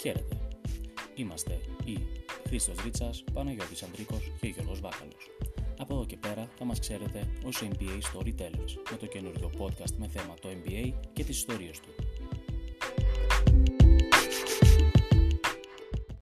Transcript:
Χαίρετε. Είμαστε οι Χρήστος Ρίτσας, Παναγιώτης Αντρίκο και Γιώργος Βάκαλο. Από εδώ και πέρα θα μας ξέρετε ως NBA Storytellers με το καινούριο podcast με θέμα το NBA και τις ιστορίες του.